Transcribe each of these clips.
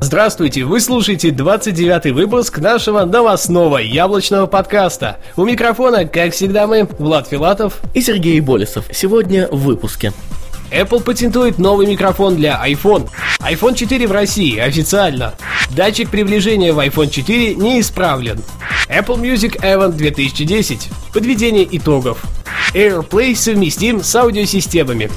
Здравствуйте, вы слушаете 29 выпуск нашего новостного яблочного подкаста. У микрофона, как всегда, мы, Влад Филатов и Сергей Болесов. Сегодня в выпуске. Apple патентует новый микрофон для iPhone. iPhone 4 в России официально. Датчик приближения в iPhone 4 не исправлен. Apple Music Event 2010. Подведение итогов. AirPlay совместим с аудиосистемами.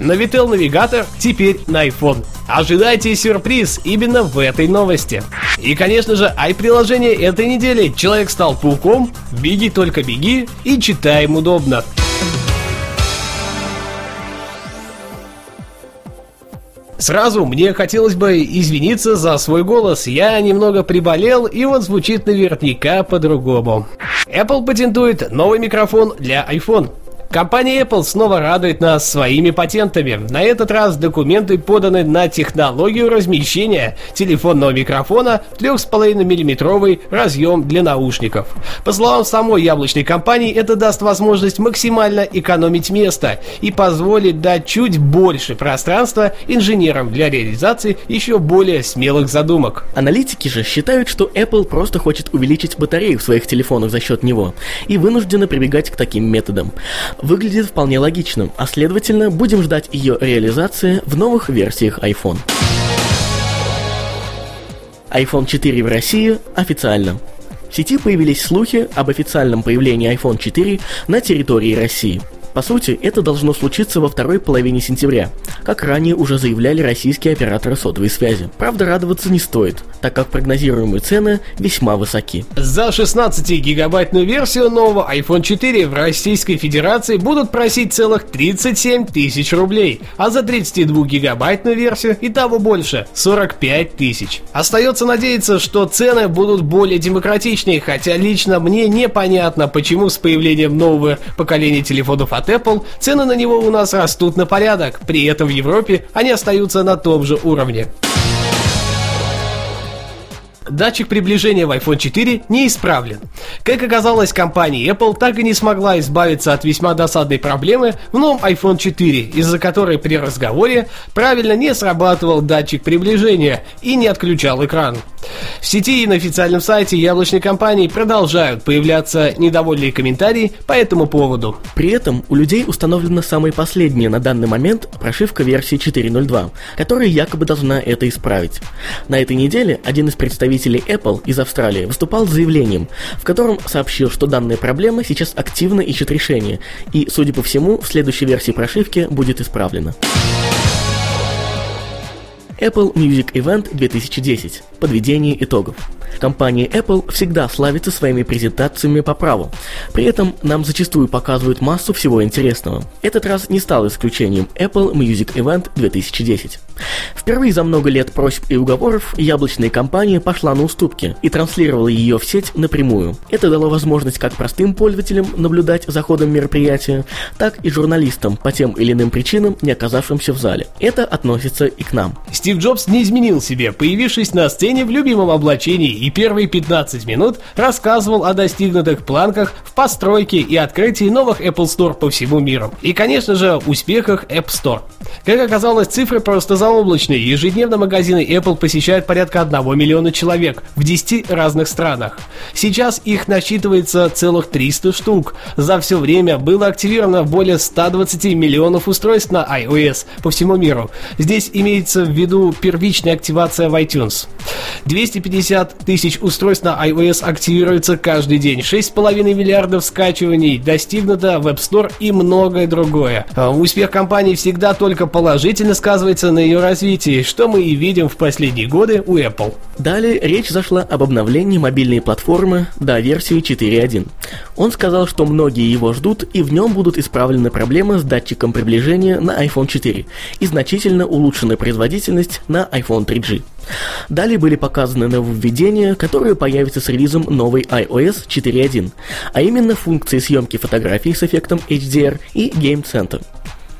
Navitel навигатор теперь на iPhone. Ожидайте сюрприз именно в этой новости. И, конечно же, ай-приложение этой недели. Человек стал пауком, беги только беги и читаем удобно. Сразу мне хотелось бы извиниться за свой голос. Я немного приболел, и он звучит наверняка по-другому. Apple патентует новый микрофон для iPhone. Компания Apple снова радует нас своими патентами. На этот раз документы поданы на технологию размещения телефонного микрофона в 3,5 мм разъем для наушников. По словам самой яблочной компании, это даст возможность максимально экономить место и позволит дать чуть больше пространства инженерам для реализации еще более смелых задумок. Аналитики же считают, что Apple просто хочет увеличить батарею в своих телефонах за счет него и вынуждены прибегать к таким методам выглядит вполне логичным, а следовательно будем ждать ее реализации в новых версиях iPhone. iPhone 4 в России официально. В сети появились слухи об официальном появлении iPhone 4 на территории России – по сути, это должно случиться во второй половине сентября, как ранее уже заявляли российские операторы сотовой связи. Правда, радоваться не стоит, так как прогнозируемые цены весьма высоки. За 16-гигабайтную версию нового iPhone 4 в Российской Федерации будут просить целых 37 тысяч рублей, а за 32-гигабайтную версию и того больше – 45 тысяч. Остается надеяться, что цены будут более демократичнее, хотя лично мне непонятно, почему с появлением нового поколения телефонов от от Apple, цены на него у нас растут на порядок, при этом в Европе они остаются на том же уровне. Датчик приближения в iPhone 4 не исправлен. Как оказалось, компания Apple так и не смогла избавиться от весьма досадной проблемы в новом iPhone 4, из-за которой при разговоре правильно не срабатывал датчик приближения и не отключал экран. В сети и на официальном сайте яблочной компании продолжают появляться недовольные комментарии по этому поводу. При этом у людей установлена самая последняя на данный момент прошивка версии 4.02, которая якобы должна это исправить. На этой неделе один из представителей Apple из Австралии выступал с заявлением, в котором сообщил, что данная проблема сейчас активно ищет решение, и, судя по всему, в следующей версии прошивки будет исправлена. Apple Music Event 2010. Подведение итогов. Компания Apple всегда славится своими презентациями по праву. При этом нам зачастую показывают массу всего интересного. Этот раз не стал исключением Apple Music Event 2010. Впервые за много лет просьб и уговоров яблочная компания пошла на уступки и транслировала ее в сеть напрямую. Это дало возможность как простым пользователям наблюдать за ходом мероприятия, так и журналистам по тем или иным причинам, не оказавшимся в зале. Это относится и к нам. Стив Джобс не изменил себе, появившись на сцене в любимом облачении и первые 15 минут рассказывал о достигнутых планках в постройке и открытии новых Apple Store по всему миру. И, конечно же, успехах App Store. Как оказалось, цифры просто заоблачные. Ежедневно магазины Apple посещают порядка 1 миллиона человек в 10 разных странах. Сейчас их насчитывается целых 300 штук. За все время было активировано более 120 миллионов устройств на iOS по всему миру. Здесь имеется в виду первичная активация в iTunes. 250 тысяч устройств на iOS активируется каждый день. 6,5 миллиардов скачиваний достигнуто в App Store и многое другое. А успех компании всегда только положительно сказывается на ее развитии, что мы и видим в последние годы у Apple. Далее речь зашла об обновлении мобильной платформы до версии 4.1. Он сказал, что многие его ждут, и в нем будут исправлены проблемы с датчиком приближения на iPhone 4 и значительно улучшена производительность на iPhone 3G. Далее были показаны нововведения, которые появятся с релизом новой iOS 4.1, а именно функции съемки фотографий с эффектом HDR и Game Center.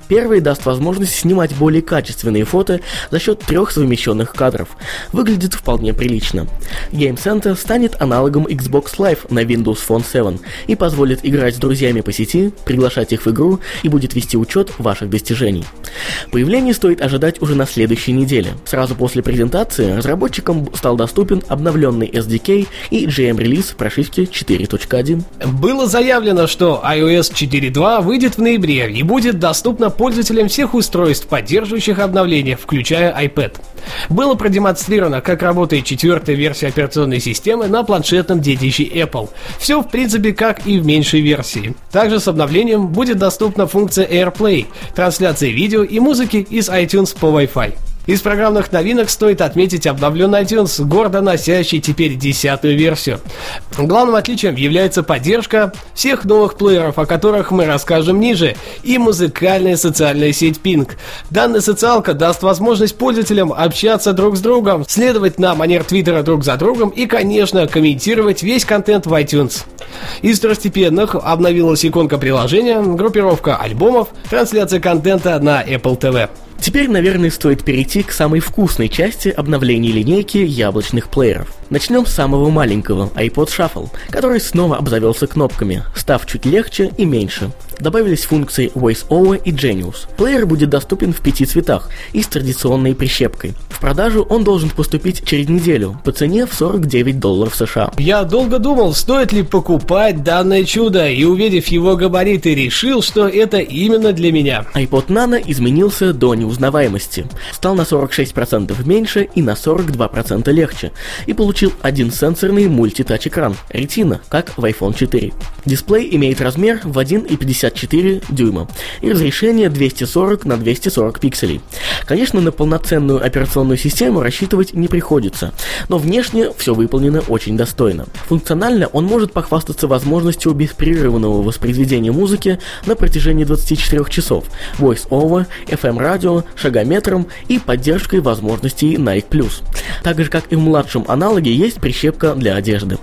Первый даст возможность снимать более качественные фото за счет трех совмещенных кадров. Выглядит вполне прилично. Game Center станет аналогом Xbox Live на Windows Phone 7 и позволит играть с друзьями по сети, приглашать их в игру и будет вести учет ваших достижений. Появление стоит ожидать уже на следующей неделе. Сразу после презентации разработчикам стал доступен обновленный SDK и GM-релиз прошивки 4.1. Было заявлено, что iOS 4.2 выйдет в ноябре и будет доступна пользователям всех устройств, поддерживающих обновления, включая iPad. Было продемонстрировано, как работает четвертая версия операционной системы на планшетном детище Apple. Все, в принципе, как и в меньшей версии. Также с обновлением будет доступна функция AirPlay, трансляция видео и музыки из iTunes по Wi-Fi. Из программных новинок стоит отметить обновленный iTunes, гордо носящий теперь десятую версию. Главным отличием является поддержка всех новых плееров, о которых мы расскажем ниже, и музыкальная социальная сеть Ping. Данная социалка даст возможность пользователям общаться друг с другом, следовать на манер Твиттера друг за другом и, конечно, комментировать весь контент в iTunes. Из второстепенных обновилась иконка приложения, группировка альбомов, трансляция контента на Apple TV. Теперь, наверное, стоит перейти к самой вкусной части обновления линейки яблочных плееров. Начнем с самого маленького, iPod Shuffle, который снова обзавелся кнопками, став чуть легче и меньше. Добавились функции VoiceOver и Genius. Плеер будет доступен в пяти цветах и с традиционной прищепкой. В продажу он должен поступить через неделю по цене в 49 долларов США. Я долго думал, стоит ли покупать данное чудо, и увидев его габариты, решил, что это именно для меня. iPod Nano изменился до неузнаваемости. Стал на 46% меньше и на 42% легче. И получил один сенсорный мультитач-экран Retina, как в iPhone 4. Дисплей имеет размер в 1,54 дюйма и разрешение 240 на 240 пикселей. Конечно, на полноценную операционную систему рассчитывать не приходится, но внешне все выполнено очень достойно. Функционально он может похвастаться возможностью беспрерывного воспроизведения музыки на протяжении 24 часов, voice-over, FM-радио, шагометром и поддержкой возможностей Nike+. Так же, как и в младшем аналоге, есть прищепка для одежды.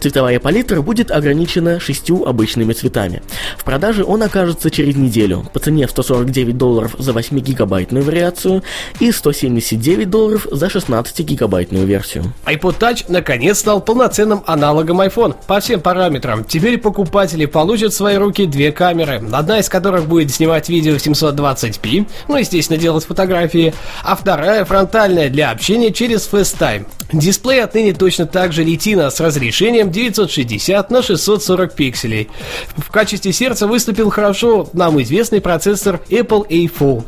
Цветовая палитра будет ограничена шестью обычными цветами. В продаже он окажется через неделю по цене в 149 долларов за 8-гигабайтную вариацию и 179 долларов за 16-гигабайтную версию. iPod Touch наконец стал полноценным аналогом iPhone по всем параметрам. Теперь покупатели получат в свои руки две камеры, одна из которых будет снимать видео в 720p, ну, естественно, делать фотографии, а вторая фронтальная для общения через FaceTime. Дисплей отныне точно так же Retina с разрешением 960 на 640 пикселей. В качестве сердца выступил хорошо нам известный процессор Apple A4.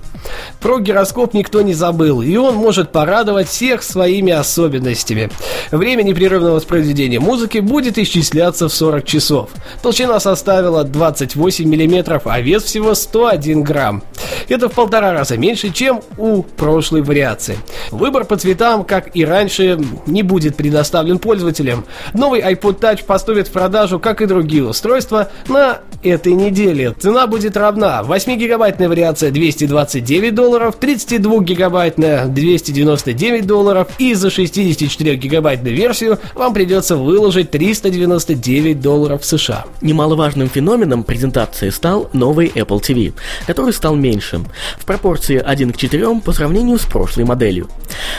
Про гироскоп никто не забыл, и он может порадовать всех своими особенностями. Время непрерывного воспроизведения музыки будет исчисляться в 40 часов. Толщина составила 28 мм, а вес всего 101 грамм. Это в полтора раза меньше, чем у прошлой вариации. Выбор по цветам, как и раньше, не будет предоставлен пользователям. Новый iPod Touch поступит в продажу, как и другие устройства, на этой неделе. Цена будет равна. 8-гигабайтная вариация 229 долларов, 32-гигабайтная 299 долларов и за 64-гигабайтную версию вам придется выложить 399 долларов США. Немаловажным феноменом презентации стал новый Apple TV, который стал меньшим, в пропорции 1 к 4 по сравнению с прошлой моделью.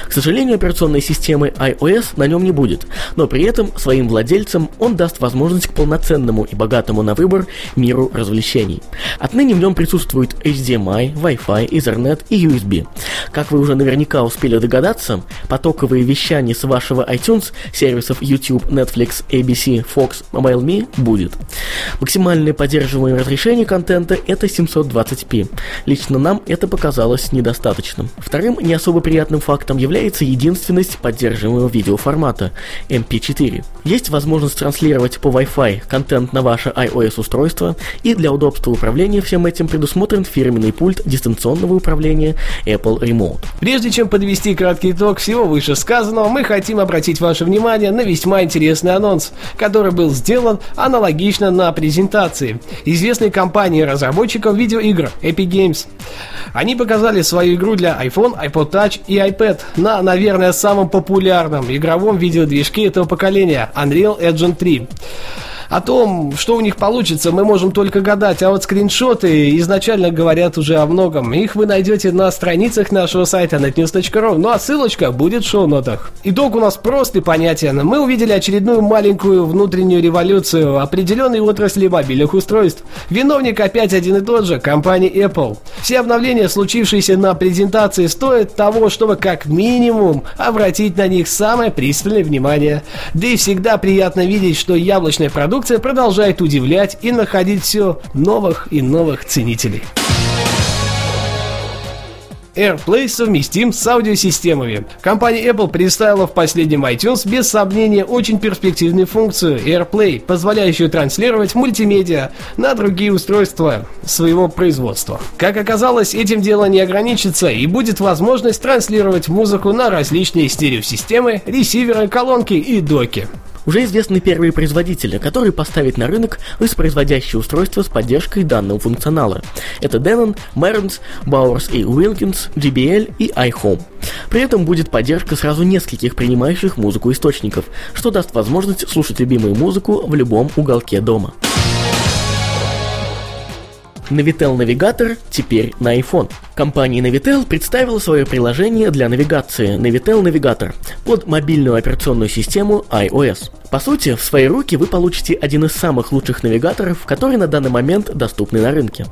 К сожалению, операционной системы iOS на нем не будет, но при этом своим владельцам он даст возможность к полноценному и богатому на выбор миру развлечений. Отныне в нем присутствует HDMI, Wi-Fi, Ethernet и USB. Как вы уже наверняка успели догадаться, потоковые вещания с вашего iTunes, сервисов YouTube, Netflix, ABC, Fox, MobileMe будет. Максимальное поддерживаемое разрешение контента это 720p. Лично нам это показалось недостаточным. Вторым не особо приятным фактом является единственность поддерживания используемого видеоформата MP4. Есть возможность транслировать по Wi-Fi контент на ваше iOS-устройство, и для удобства управления всем этим предусмотрен фирменный пульт дистанционного управления Apple Remote. Прежде чем подвести краткий итог всего вышесказанного, мы хотим обратить ваше внимание на весьма интересный анонс, который был сделан аналогично на презентации известной компании разработчиков видеоигр Epic Games. Они показали свою игру для iPhone, iPod Touch и iPad на, наверное, самом популярном игровом видеодвижке этого поколения Unreal Engine 3. О том, что у них получится, мы можем только гадать, а вот скриншоты изначально говорят уже о многом. Их вы найдете на страницах нашего сайта netnews.ru, ну а ссылочка будет в шоу-нотах. Итог у нас прост и понятен. Мы увидели очередную маленькую внутреннюю революцию определенной отрасли мобильных устройств. Виновник опять один и тот же, компания Apple. Все обновления, случившиеся на презентации, стоят того, чтобы как минимум обратить на них самое пристальное внимание. Да и всегда приятно видеть, что яблочный продукт продукция продолжает удивлять и находить все новых и новых ценителей. AirPlay совместим с аудиосистемами. Компания Apple представила в последнем iTunes без сомнения очень перспективную функцию AirPlay, позволяющую транслировать мультимедиа на другие устройства своего производства. Как оказалось, этим дело не ограничится и будет возможность транслировать музыку на различные стереосистемы, ресиверы, колонки и доки. Уже известны первые производители, которые поставят на рынок воспроизводящие устройства с поддержкой данного функционала. Это Denon, Merens, Bowers и Wilkins, JBL и iHome. При этом будет поддержка сразу нескольких принимающих музыку источников, что даст возможность слушать любимую музыку в любом уголке дома. Navitel навигатор теперь на iPhone. Компания Navitel представила свое приложение для навигации Navitel Navigator под мобильную операционную систему iOS. По сути, в свои руки вы получите один из самых лучших навигаторов, которые на данный момент доступны на рынке.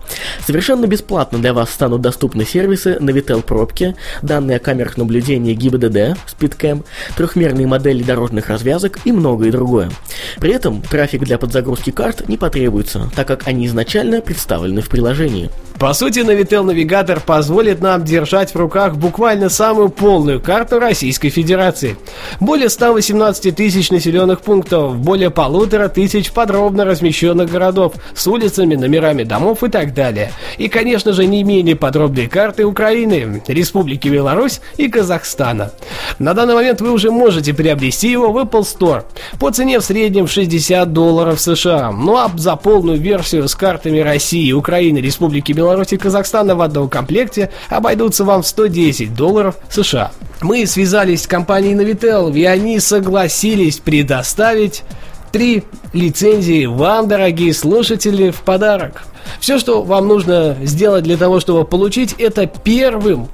Совершенно бесплатно для вас станут доступны сервисы Navitel пробки, данные о камерах наблюдения GIBDD, SpeedCam, трехмерные модели дорожных развязок и многое другое. При этом трафик для подзагрузки карт не потребуется, так как они изначально представлены в приложении. По сути, Navitel навигатор позволит нам держать в руках буквально самую полную карту Российской Федерации. Более 118 тысяч населенных пунктов, более полутора тысяч подробно размещенных городов с улицами, номерами домов и так далее. И, конечно же, не менее подробные карты Украины, Республики Беларусь и Казахстана. На данный момент вы уже можете приобрести его в Apple Store по цене в среднем 60 долларов США. Ну а за полную версию с картами России, Украины, Республики Беларусь и Казахстана в одном комплекте обойдутся вам в 110 долларов США. Мы связались с компанией Navitel, и они согласились предоставить три лицензии вам, дорогие слушатели, в подарок. Все, что вам нужно сделать для того, чтобы получить, это первым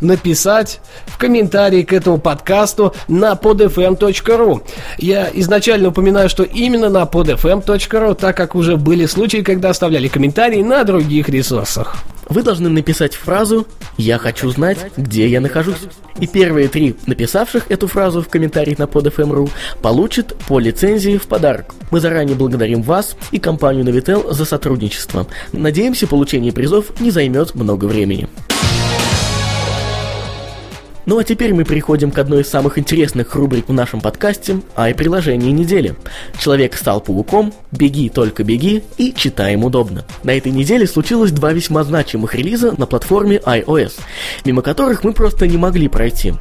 написать в комментарии к этому подкасту на podfm.ru. Я изначально упоминаю, что именно на podfm.ru, так как уже были случаи, когда оставляли комментарии на других ресурсах. Вы должны написать фразу «Я хочу знать, где я нахожусь». И первые три написавших эту фразу в комментариях на podfm.ru получат по лицензии в подарок. Мы заранее благодарим вас и компанию Navitel за сотрудничество. Надеемся, получение призов не займет много времени. Ну а теперь мы переходим к одной из самых интересных рубрик в нашем подкасте, а и приложение недели. Человек стал пауком, беги, только беги и читаем удобно. На этой неделе случилось два весьма значимых релиза на платформе iOS, мимо которых мы просто не могли пройти.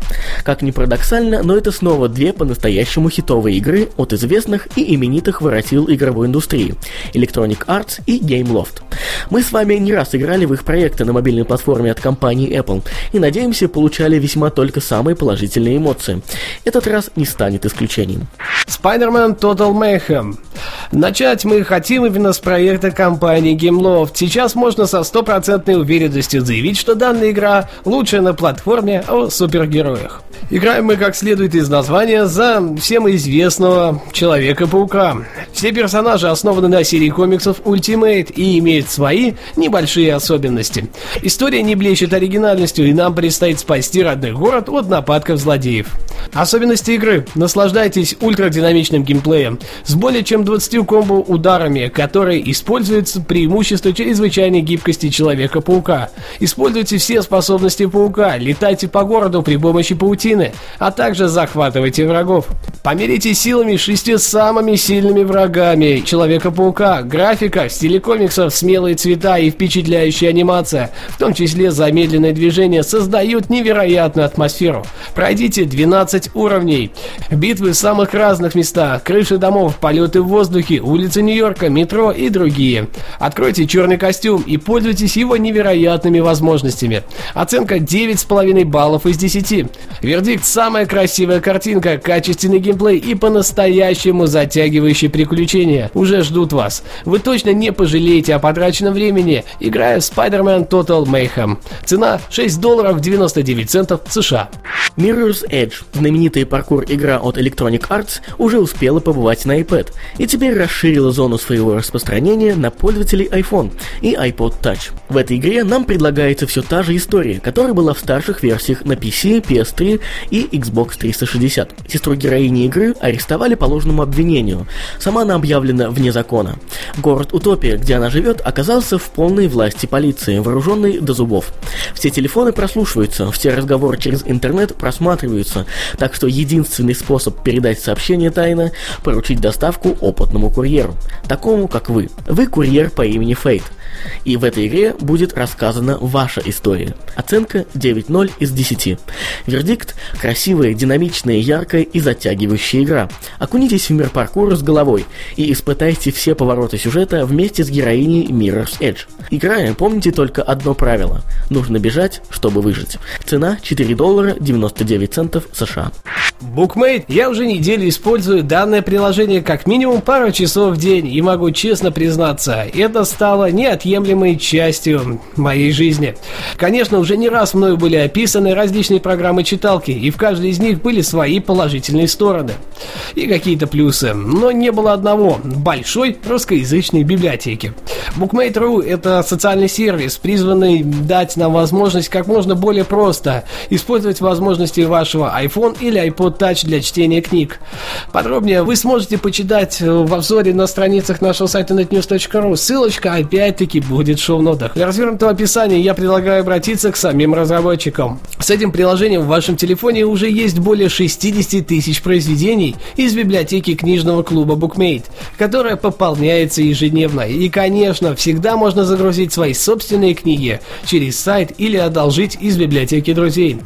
Как ни парадоксально, но это снова две по-настоящему хитовые игры от известных и именитых воротил игровой индустрии – Electronic Arts и Gameloft. Мы с вами не раз играли в их проекты на мобильной платформе от компании Apple и надеемся получали весьма только самые положительные эмоции. Этот раз не станет исключением. Spider-Man Total Mayhem. Начать мы хотим именно с проекта компании Gameloft. Сейчас можно со стопроцентной уверенностью заявить, что данная игра лучшая на платформе о супергероях. Играем мы, как следует из названия, за всем известного Человека-паука. Все персонажи основаны на серии комиксов Ultimate и имеют свои небольшие особенности. История не блещет оригинальностью, и нам предстоит спасти родной город от нападков злодеев. Особенности игры. Наслаждайтесь ультрадинамичным геймплеем с более чем 20 комбо ударами, которые используются преимущество чрезвычайной гибкости Человека-паука. Используйте все способности паука, летайте по городу при помощи паутины, а также захватывайте врагов. Померите силами шести самыми сильными врагами Человека-паука. Графика в стиле комиксов, смелые цвета и впечатляющая анимация, в том числе замедленное движение, создают невероятную атмосферу. Пройдите 12 уровней. Битвы в самых разных местах, крыши домов, полеты в воздухе, улицы Нью-Йорка, метро и другие. Откройте черный костюм и пользуйтесь его невероятными возможностями. Оценка 9,5 баллов из 10. Вердикт самая красивая картинка, качественный геймплей и по-настоящему затягивающие приключения уже ждут вас. Вы точно не пожалеете о потраченном времени, играя в Spider-Man Total Mayhem. Цена 6 долларов 99 центов США. Mirror's Edge, знаменитая паркур-игра от Electronic Arts, уже успела побывать на iPad и теперь расширила зону своего распространения на пользователей iPhone и iPod Touch. В этой игре нам предлагается все та же история, которая была в старших версиях на PC, PS3 и Xbox 360. Сестру героини игры арестовали по ложному обвинению. Сама она объявлена вне закона. Город Утопия, где она живет, оказался в полной власти полиции, вооруженной до зубов. Все телефоны прослушиваются, все разговоры через интернет просматриваются, так что единственный способ передать сообщение тайно – поручить доставку опытному курьеру, такому как вы. Вы курьер по имени Фейт. И в этой игре будет рассказана ваша история. Оценка 9.0 из 10. Вердикт – красивая, динамичная, яркая и затягивающая игра. Окунитесь в мир паркура с головой и испытайте все повороты сюжета вместе с героиней Mirror's Edge. Играя, помните только одно правило – нужно бежать, чтобы выжить. Цена 4 доллара 99 центов США. Bookmate, я уже неделю использую данное приложение как минимум пару часов в день и могу честно признаться, это стало неотъемлемой частью моей жизни. Конечно, уже не раз мною были описаны различные программы-читалки, и в каждой из них были свои положительные стороны и какие-то плюсы, но не было одного – большой русскоязычной библиотеки. Bookmate.ru – это социальный сервис, призванный дать нам возможность как можно более просто использовать возможности вашего iPhone или iPod Touch для чтения книг. Подробнее вы сможете почитать в обзоре на страницах нашего сайта netnews.ru. Ссылочка опять-таки будет в шоу-нотах. Для развернутого описания я предлагаю обратиться к самим разработчикам. С этим приложением в вашем телефоне уже есть более 60 тысяч произведений из библиотеки книжного клуба Bookmate, которая пополняется ежедневно. И, конечно, всегда можно загрузить свои собственные книги через сайт или одолжить из библиотеки друзей.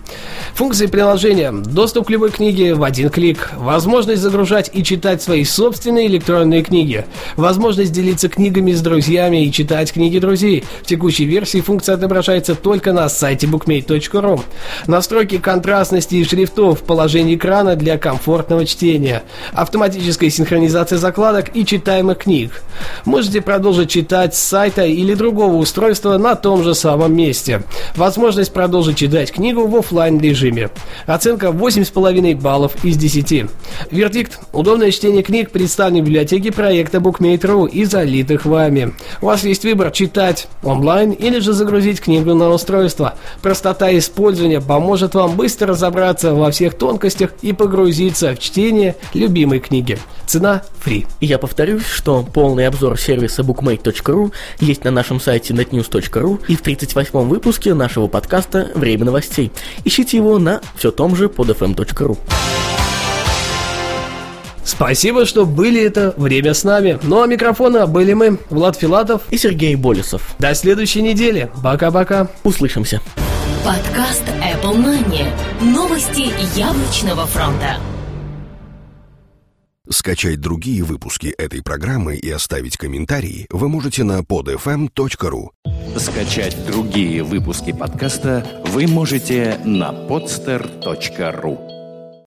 Функции приложения – доступ к любой книге в один клик, возможность загружать и читать свои собственные электронные книги, возможность делиться книгами с друзьями и читать книги друзей. В текущей версии функция отображается только на сайте bookmate.ru. Настройки контрастности и шрифтов, положение экрана для комфортного чтения, автоматическая синхронизация закладок и читаемых книг. Можете продолжить читать с сайта или другого устройства на том же самом месте. Возможность продолжить читать книгу в офлайн режиме. Оценка 8,5 баллов из 10. Вердикт. Удобное чтение книг представлено в библиотеке проекта Bookmate.ru и залитых вами. У вас есть выбор читать онлайн или же загрузить книгу на устройство. Простота использования поможет вам быстро разобраться во всех тонкостях и погрузиться в чтение любимой книги. Цена free. Я повторюсь, что полный обзор сервиса bookmate.ru есть на нашем сайте netnews.ru и в 38-м выпуске нашего подкаста «Время новостей». Ищите его на все том же podfm.ru. Спасибо, что были это время с нами. Ну а микрофона были мы, Влад Филатов и Сергей Болесов. До следующей недели. Пока-пока. Услышимся. Подкаст Apple Money. Новости яблочного фронта. Скачать другие выпуски этой программы и оставить комментарии вы можете на podfm.ru. Скачать другие выпуски подкаста вы можете на podster.ru.